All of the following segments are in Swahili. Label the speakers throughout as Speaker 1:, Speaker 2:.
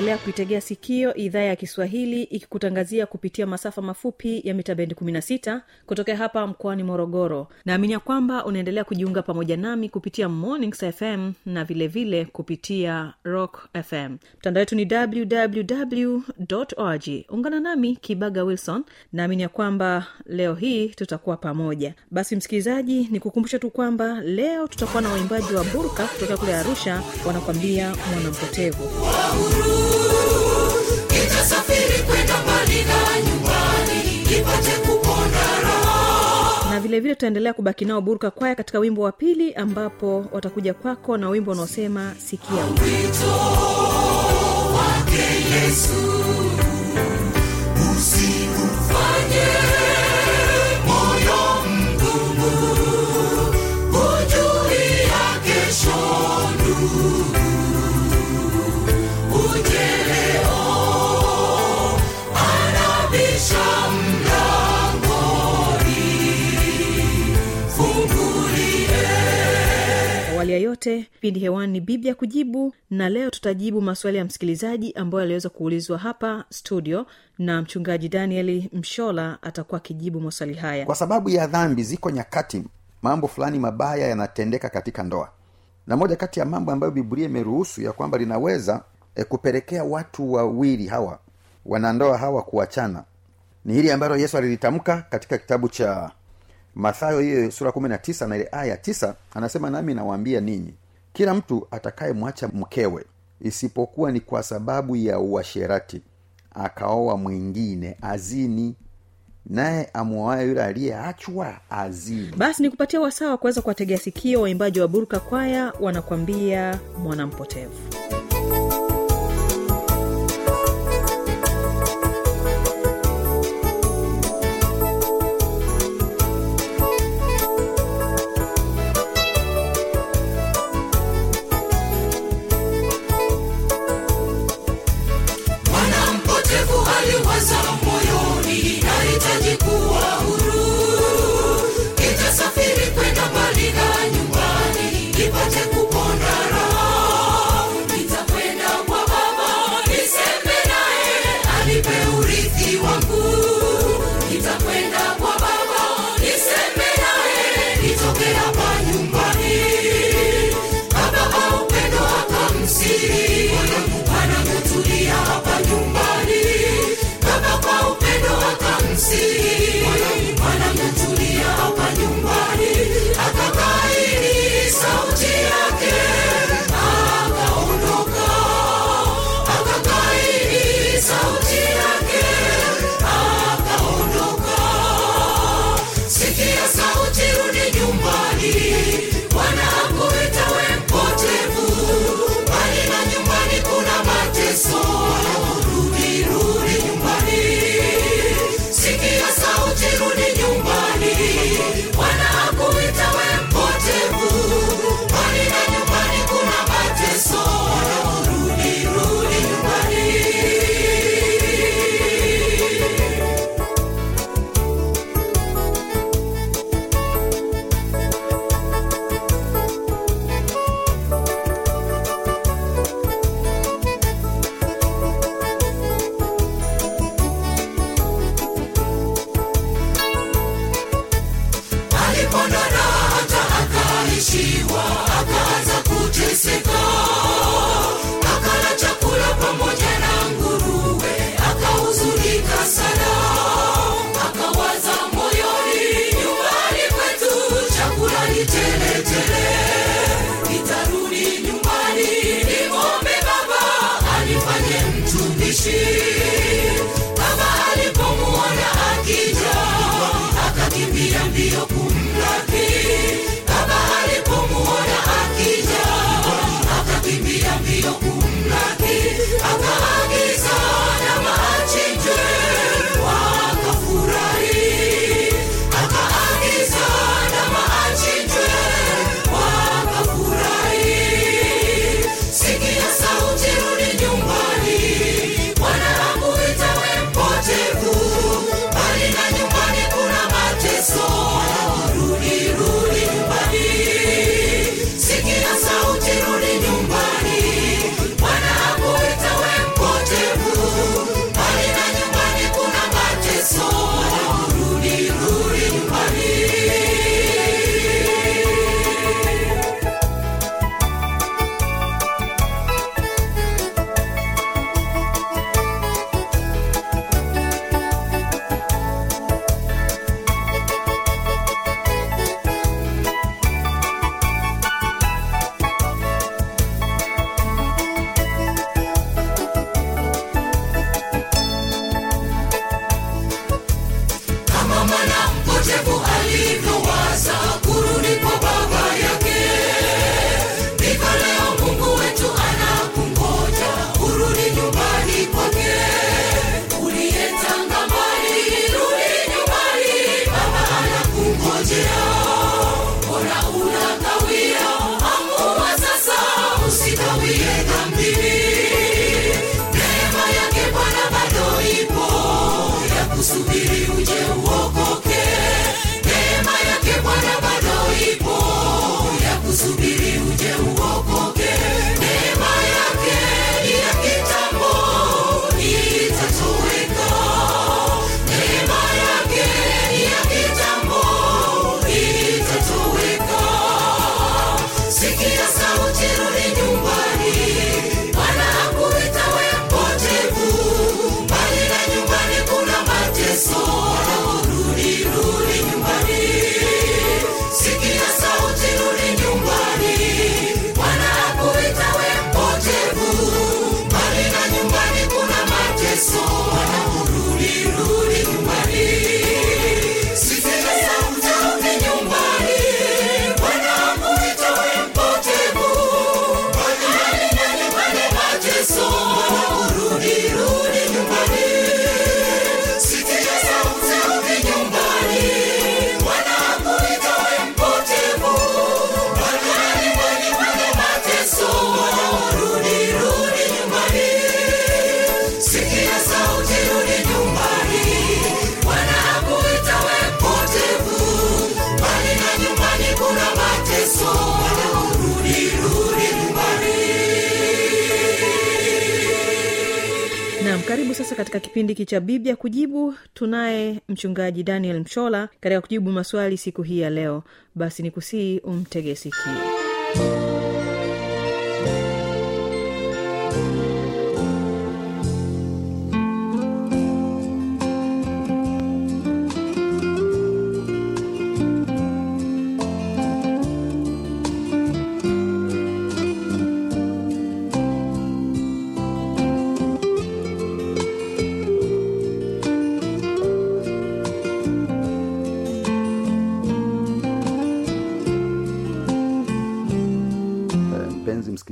Speaker 1: unaendelea kuitegea sikio idhaa ya kiswahili ikikutangazia kupitia masafa mafupi ya mita bendi 16 kutokea hapa mkoani morogoro. Naamini ya kwamba unaendelea kujiunga pamoja nami kupitia mornings fm na vilevile vile kupitia rock fm mtandao wetu ni www ungana nami kibaga wilson. Naamini ya kwamba leo hii tutakuwa pamoja. Basi msikilizaji ni kukumbusha tu kwamba leo tutakuwa na waimbaji wa burka kutokea kule arusha wanakwambia mwanampotevu
Speaker 2: nitasafiri kwenda mbali na nyumbani nipate kuponda raha
Speaker 1: na vilevile tutaendelea kubaki nao burka kwaya katika wimbo wa pili ambapo watakuja kwako na wimbo unaosema sikia. Wito
Speaker 2: wake yesu
Speaker 1: yote pindi hewani ni biblia kujibu na leo tutajibu maswali ya msikilizaji ambayo aliweza kuulizwa hapa studio na mchungaji danieli mshola atakuwa akijibu maswali haya.
Speaker 3: Kwa sababu ya dhambi ziko nyakati mambo fulani mabaya yanatendeka katika ndoa. Na moja kati ya mambo ambayo biblia imeruhusu ya kwamba linaweza e, kupelekea watu wawili hawa wanandoa hawa kuachana ni hili ambalo yesu alilitamka katika kitabu cha mathayo hiyo sura kumi na tisa na ile aya ya tisa anasema nami nawaambia ninyi kila mtu atakayemwacha mkewe isipokuwa ni kwa sababu ya uasherati akaoa mwingine azini naye amwoaye yule aliyeachwa azini.
Speaker 1: Basi ni kupatia wasaa wa kuweza kuwategea sikio waimbaji wa burka kwaya wanakwambia mwanampotevu see. Cambio sasa katika kipindi hiki cha biblia kujibu tunaye mchungaji daniel mchola katika kujibu maswali siku hii ya leo. Basi ni kusii sikio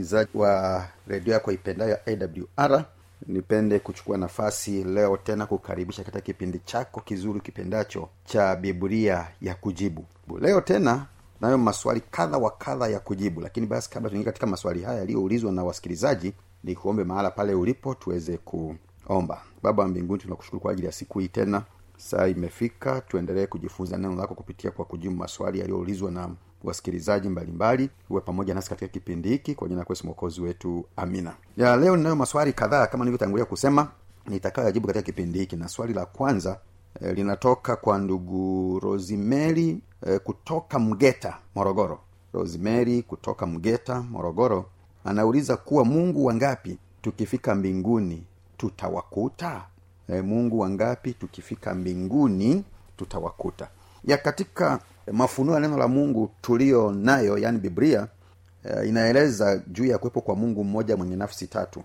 Speaker 3: msikilizaji wa redio yako ipendayo awr nipende kuchukua nafasi leo tena kukaribisha katika kipindi chako kizuri kipendacho cha biblia ya kujibu. Leo tena nayo maswali kadha wa kadha ya kujibu lakini basi kabla tuingia katika maswali haya yaliyoulizwa na wasikilizaji ni mahala pale ulipo tuweze kuomba. Baba wa mbinguni tunakushukuru kwa ajili ya siku hii tena. Saa imefika tuendelee kujifunza neno lako kupitia kwa kujibu maswali yaliyoulizwa na wasikilizaji mbalimbali uwe pamoja nasi katika kipindi hiki. Kwa jina la mwokozi wetu amina. Ya leo ninayo maswali kadhaa kama nilivyotangulia kusema nitakayoyajibu katika kipindi hiki. Na swali la kwanza eh, linatoka kwa ndugu rosimeri eh, kutoka mgeta morogoro. Rosimeri kutoka mgeta morogoro anauliza kuwa mungu wangapi tukifika mbinguni tutawakuta? E, mungu wangapi tukifika mbinguni tutawakuta? Ya katika mafunuo ya neno la mungu tulio nayo yani biblia e, inaeleza juu ya kuwepo kwa mungu mmoja mwenye nafsi tatu.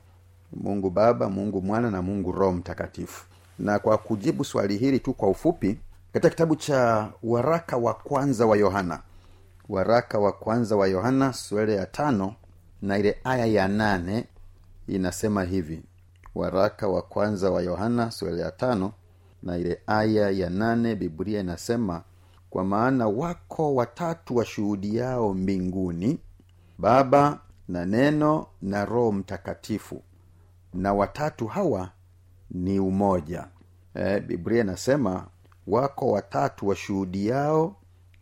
Speaker 3: Mungu baba mungu mwana na mungu roho mtakatifu. Na kwa kujibu swali hili tu kwa ufupi katika kitabu cha waraka wa kwanza wa yohana waraka wa kwanza wa yohana sura ya tano na ile aya ya nane inasema hivi. Waraka wa kwanza wa yohana sura ya tano na ile aya ya nane biblia inasema kwa maana wako watatu washuhudiao mbinguni baba na neno na roho mtakatifu. Na watatu hawa ni umoja. E, biblia inasema wako watatu washuhudiao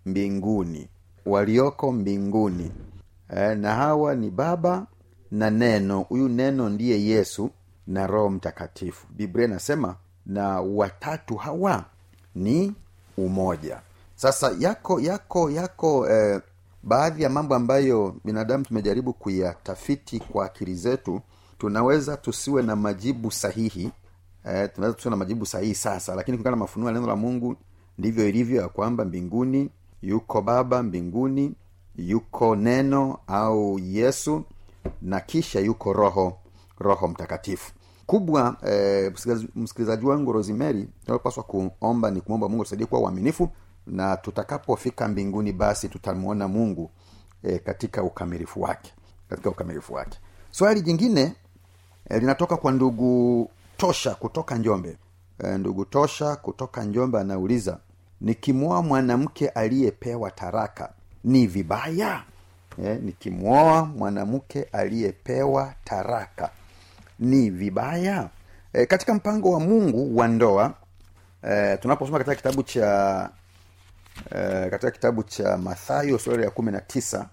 Speaker 3: mbinguni walioko mbinguni. E, na hawa ni baba na neno. Huyu neno ndiye yesu na roho mtakatifu. Biblia inasema na watatu hawa ni umoja sasa yako yako yako eh, baadhi ya mambo ambayo binadamu tumejaribu kuyatafiti kwa akili zetu tunaweza tusiwe na majibu sahihi eh, tunaweza tusiwe na majibu sahihi sasa lakini kulingana na mafunuo ya neno la mungu ndivyo ilivyo ya kwamba mbinguni yuko baba mbinguni yuko neno au yesu na kisha yuko roho roho mtakatifu. Kubwa eh, msikilizaji- wangu rosimeri tunalopaswa kuomba ni kumwomba mungu tusaidie kuwa uaminifu na tutakapofika mbinguni basi tutamwona mungu e, katika ukamilifu wake katika ukamilifu wake. Swali jingine e, linatoka kwa ndugu tosha kutoka njombe. E, ndugu tosha kutoka njombe anauliza nikimwoa mwanamke aliyepewa taraka ni vibaya? E, nikimwoa mwanamke aliyepewa taraka ni vibaya? E, katika mpango wa mungu wa ndoa e, tunaposoma katika kitabu cha e, katika kitabu cha mathayo sura ya kumi na tisa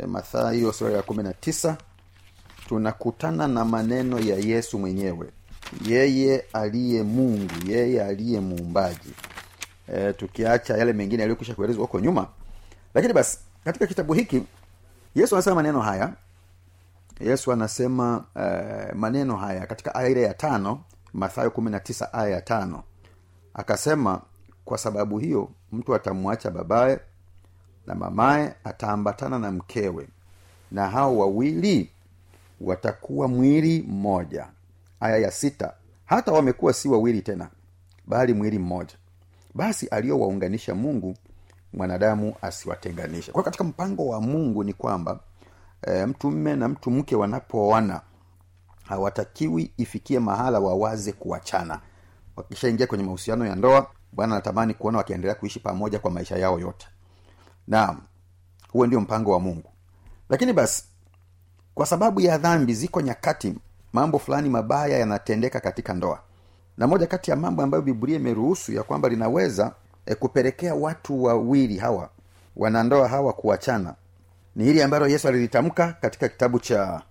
Speaker 3: e, mathayo sura ya kumi na tisa tunakutana na maneno ya yesu mwenyewe. Yeye aliye mungu yeye aliye muumbaji. E, tukiacha yale mengine yaliyokwisha kuelezwa huko nyuma. Lakini basi katika kitabu hiki yesu anasema maneno haya. Yesu anasema uh, maneno haya katika aya ile ya tano mathayo kumi na tisa aya ya tano. Akasema kwa sababu hiyo mtu atamwacha babaye na mamaye ataambatana na mkewe. Na hao wawili watakuwa mwili mmoja. Aya ya sita hata wamekuwa si wawili tena bali mwili mmoja. Basi aliyowaunganisha mungu mwanadamu asiwatenganishe. Kwa katika mpango wa mungu ni kwamba e, mtu mme na mtu mke wanapoana hawatakiwi ifikie mahala wawaze kuachana. Wakishaingia kwenye mahusiano ya ndoa bwana anatamani kuona wakiendelea kuishi pamoja kwa maisha yao yote. Naam huo ndio mpango wa mungu. Lakini basi kwa sababu ya dhambi ziko nyakati mambo fulani mabaya yanatendeka katika ndoa. Na moja kati ya mambo ambayo biblia imeruhusu ya kwamba linaweza e, kupelekea watu wawili hawa wanandoa hawa kuachana ni hili ambalo yesu alilitamka katika kitabu cha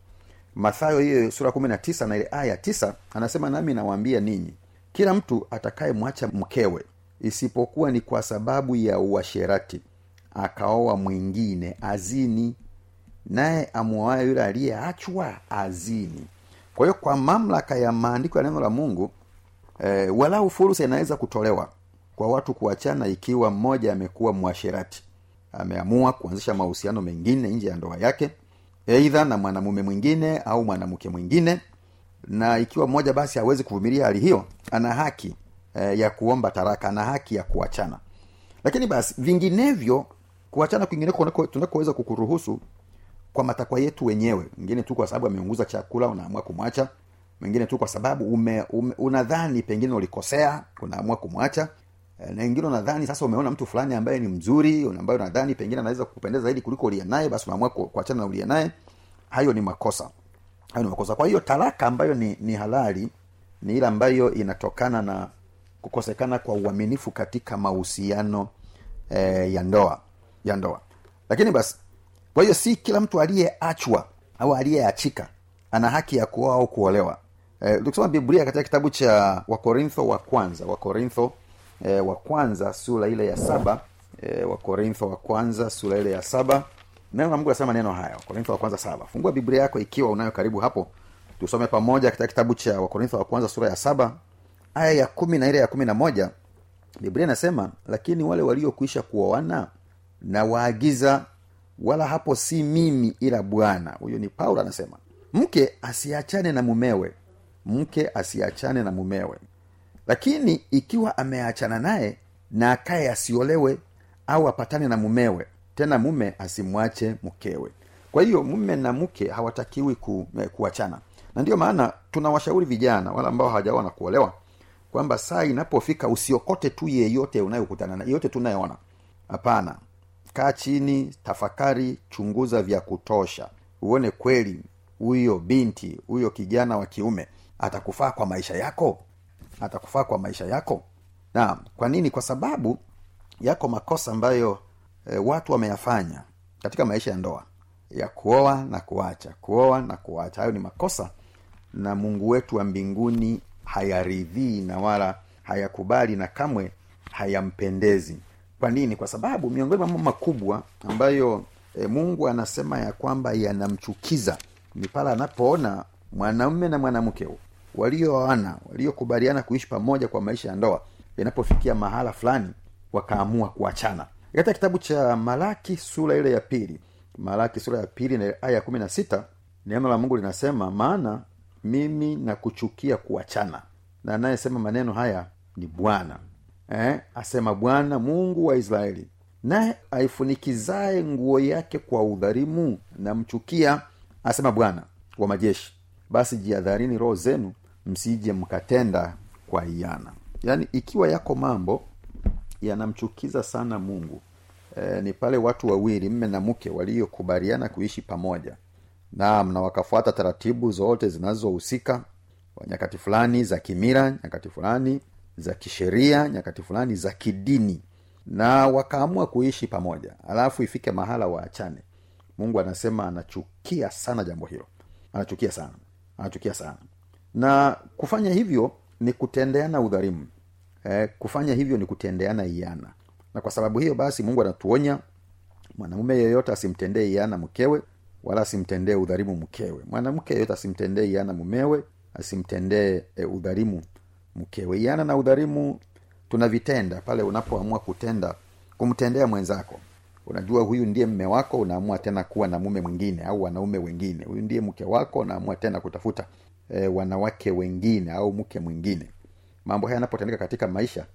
Speaker 3: mathayo hiyo sura kumi na tisa na ile aya tisa anasema nami nawaambia ninyi kila mtu atakayemwacha mkewe isipokuwa ni kwa sababu ya uasherati akaoa mwingine azini naye amwoaye yule aliyeachwa azini. Kwa hiyo kwa mamlaka ya maandiko ya neno la mungu e, walau fursa inaweza kutolewa kwa watu kuachana ikiwa mmoja amekuwa mwasherati. Ameamua kuanzisha mahusiano mengine nje ya ndoa yake eidha na mwanamume mwingine au mwanamke mwingine na ikiwa mmoja basi hawezi kuvumilia hali hiyo ana haki eh, ya kuomba taraka ana haki ya kuachana. Lakini basi vinginevyo kuachana kwingineko tunakoweza kukuruhusu kwa matakwa yetu wenyewe. Mwingine tu kwa sababu ameunguza chakula unaamua kumwacha. Mwingine tu kwa sababu ume, ume, unadhani pengine ulikosea unaamua kumwacha. E, na wengine unadhani sasa umeona mtu fulani ambaye ni mzuri ambaye unadhani pengine anaweza kukupendeza zaidi kuliko uliye naye basi unaamua kuachana na uliye naye. Hayo ni makosa hayo kwa hiyo talaka ambayo ni, ni halali ni ile ambayo inatokana na kukosekana kwa uaminifu katika mahusiano eh, ya ndoa ya ndoa. Lakini basi kwa hiyo si kila mtu aliyeachwa au aliyeachika ana haki ya kuoa au kuolewa. Eh, tukisoma biblia katika kitabu cha wakorintho wa kwanza wakorintho eh, wa kwanza sura ile ya saba eh, wakorintho wa kwanza sura ile ya saba neno la mungu nasema maneno haya wakorintho wa kwanza saba. Fungua biblia yako ikiwa unayo karibu hapo. Tusome pamoja katika kitabu cha wakorintho wa kwanza sura ya saba aya ya kumi na ile ya kumi na moja. Biblia inasema lakini wale waliokwisha kuoana na waagiza wala hapo si mimi ila bwana. Huyo ni paulo anasema mke asiachane na mumewe mke asiachane na mumewe. Lakini ikiwa ameachana naye na akaye asiolewe au apatane na mumewe tena mume asimwache mkewe. Kwa hiyo mume na mke hawatakiwi ku, kuachana. Na ndiyo maana tunawashauri vijana wala ambao hawajaoa na kuolewa kwamba saa inapofika usiokote tu yeyote unayokutana na yeyote tunayeona. Hapana. Kaa chini tafakari chunguza vya kutosha. Uone kweli huyo binti huyo kijana wa kiume atakufaa kwa maisha yako? Atakufaa kwa maisha yako? Na kwa nini? Kwa sababu yako makosa ambayo e, watu wameyafanya katika maisha ya ndoa ya kuoa na kuacha kuoa na kuacha. Hayo ni makosa na mungu wetu wa mbinguni hayaridhii na wala hayakubali na kamwe hayampendezi. Kwa nini? Kwa sababu miongoni mwa mambo makubwa ambayo e, mungu anasema ya kwamba yanamchukiza ni pale anapoona mwanamume na mwanamke walioana waliokubaliana kuishi pamoja kwa maisha ya ndoa yanapofikia mahala fulani wakaamua kuachana katika kitabu cha malaki sura ile ya pili malaki sura ya pili na aya ya kumi na sita neno la mungu linasema maana mimi nakuchukia kuachana. Na anayesema maneno haya ni bwana. Eh, asema bwana mungu wa israeli naye aifunikizaye nguo yake kwa udharimu namchukia asema bwana wa majeshi basi jiadharini roho zenu msije mkatenda kwa iana yaani ikiwa yako mambo yanamchukiza sana mungu. E, ni pale watu wawili mme na mke waliokubaliana kuishi pamoja. Naam na wakafuata taratibu zote zinazohusika nyakati fulani za kimira nyakati fulani za kisheria nyakati fulani za kidini. Na wakaamua kuishi pamoja. Alafu ifike mahala waachane. Mungu anasema anachukia sana jambo hilo. Anachukia sana. Anachukia sana. Na kufanya hivyo ni kutendeana udhalimu eh, kufanya hivyo ni kutendeana iana. Na kwa sababu hiyo basi mungu anatuonya mwanamume yeyote asimtendee iana mkewe wala asimtendee udharimu mkewe. Mwanamke yeyote asimtendee iana mumewe asimtendee e, udharimu mkewe. Iana na udharimu tunavitenda pale unapoamua kutenda kumtendea mwenzako. Unajua huyu ndiye mme wako unaamua tena kuwa na mume mwingine au wanaume wengine. Huyu ndiye mke wako unaamua tena kutafuta e, wanawake wengine au mke mwingine mambo haya yanapotendeka katika maisha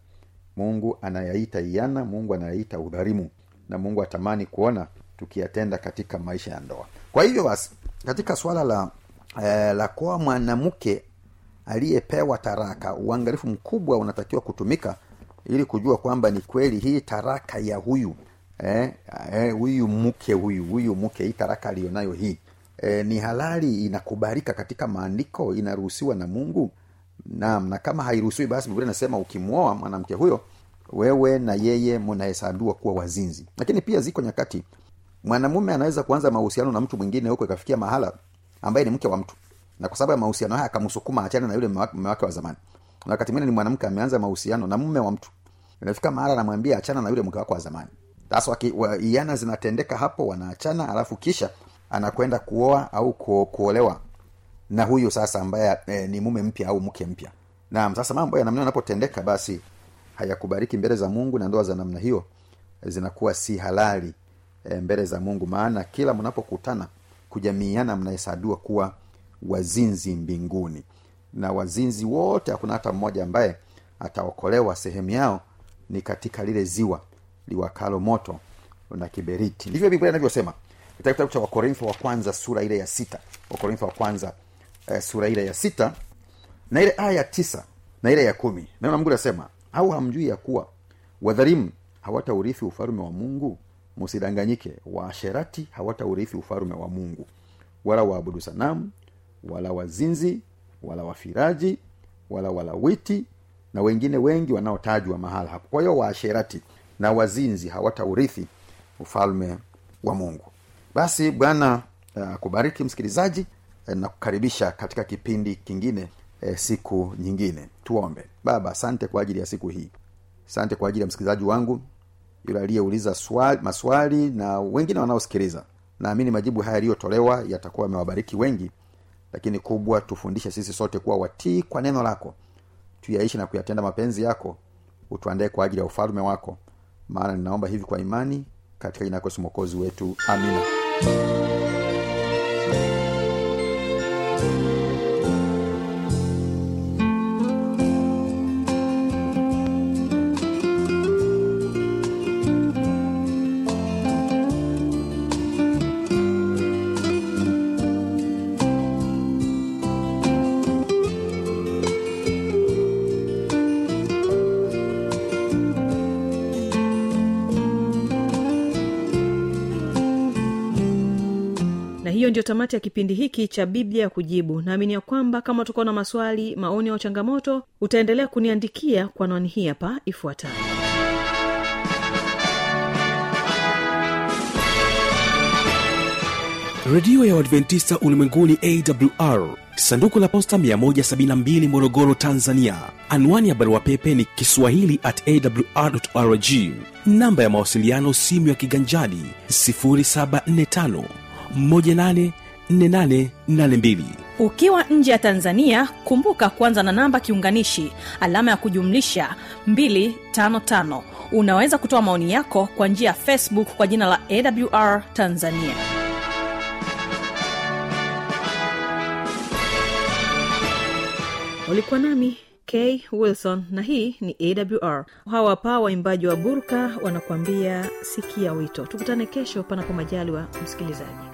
Speaker 3: mungu anayaita iana mungu anayaita udharimu na mungu atamani kuona tukiyatenda katika maisha ya ndoa. Kwa hivyo basi katika swala la eh, la kuwa mwanamke aliyepewa taraka uangalifu mkubwa unatakiwa kutumika ili kujua kwamba ni kweli hii taraka ya huyu eh, eh, huyu mke huyu huyu mke hii taraka aliyonayo hii eh, ni halali inakubalika katika maandiko inaruhusiwa na mungu naam na kama hairuhusiwi basi biblia inasema ukimwoa mwanamke huyo wewe na yeye mnahesabiwa kuwa wazinzi. Lakini pia ziko nyakati mwanamume anaweza kuanza mahusiano na mtu mwingine huko ikafikia mahala ambaye ni mke wa mtu. Na kwa sababu ya mahusiano haya akamsukuma achane na yule mume wake wa zamani. Na wakati mwingine ni mwanamke ameanza mahusiano na mume wa mtu. Inafika mahala anamwambia achana na yule mke wako wa zamani. Sasa iana zinatendeka hapo wanaachana alafu kisha anakwenda kuoa au ku, kuolewa na huyu sasa ambaye e, ni mume mpya au mke mpya. Naam sasa mambo ya namna yanapotendeka basi hayakubariki mbele za mungu na ndoa za namna hiyo zinakuwa si halali e, mbele za mungu. Maana kila mnapokutana kujamiiana mnahesabiwa kuwa wazinzi mbinguni. Na wazinzi wote hakuna hata mmoja ambaye ataokolewa. Sehemu yao ni katika lile ziwa liwakalo moto na kiberiti. Ndivyo biblia inavyosema. Kitabu cha wakorintho wa kwanza sura ile ya sita. Wakorintho wa kwanza eh, sura ile ya sita na ile aya ya tisa na ile ya kumi. Neno la mungu linasema au hamjui ya kuwa wadhalimu hawataurithi ufalume wa mungu? Msidanganyike waasherati hawataurithi ufalume wa mungu. Wala waabudu sanamu wala wazinzi wala wafiraji wala walawiti na wengine wengi wanaotajwa mahala hapo. Kwa hiyo waasherati na wazinzi hawataurithi ufalme wa mungu. Basi bwana uh, msikilizaji na kukaribisha katika kipindi kingine uh, siku nyingine. Tuombe. Baba asante kwa ajili ya siku hii. Asante kwa ajili ya msikilizaji wangu yule aliyeuliza maswali na wengine wanaosikiliza. Naamini majibu haya yaliyotolewa yatakuwa yamewabariki wengi lakini kubwa tufundishe sisi sote kuwa watii kwa neno lako. Tuyaishi na kuyatenda mapenzi yako. Utuandae kwa ajili ya ufalume wako. Maana ninaomba hivi kwa imani katika jina yako mwokozi wetu. Amina
Speaker 1: ndio tamati ya kipindi hiki cha biblia ya kujibu. Naamini ya kwamba kama utakuwa na maswali maoni au changamoto utaendelea kuniandikia kwa anwani hii hapa ifuatayo.
Speaker 4: Redio ya uadventista ulimwenguni awr sanduku la posta 172 morogoro tanzania. Anwani ya barua pepe ni kiswahili at awrrg namba ya mawasiliano simu ya kiganjadi 745 184882
Speaker 1: ukiwa nje ya tanzania kumbuka kuanza na namba kiunganishi alama ya kujumlisha 255 unaweza kutoa maoni yako kwa njia ya facebook kwa jina la awr tanzania ulikuwa nami k wilson na hii ni awr hawa hapa waimbaji wa burka wanakuambia sikia wito tukutane kesho panapo majali wa msikilizaji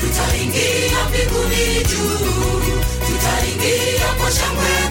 Speaker 2: tutaingia mbinguni juu tutaingia kwa shangwe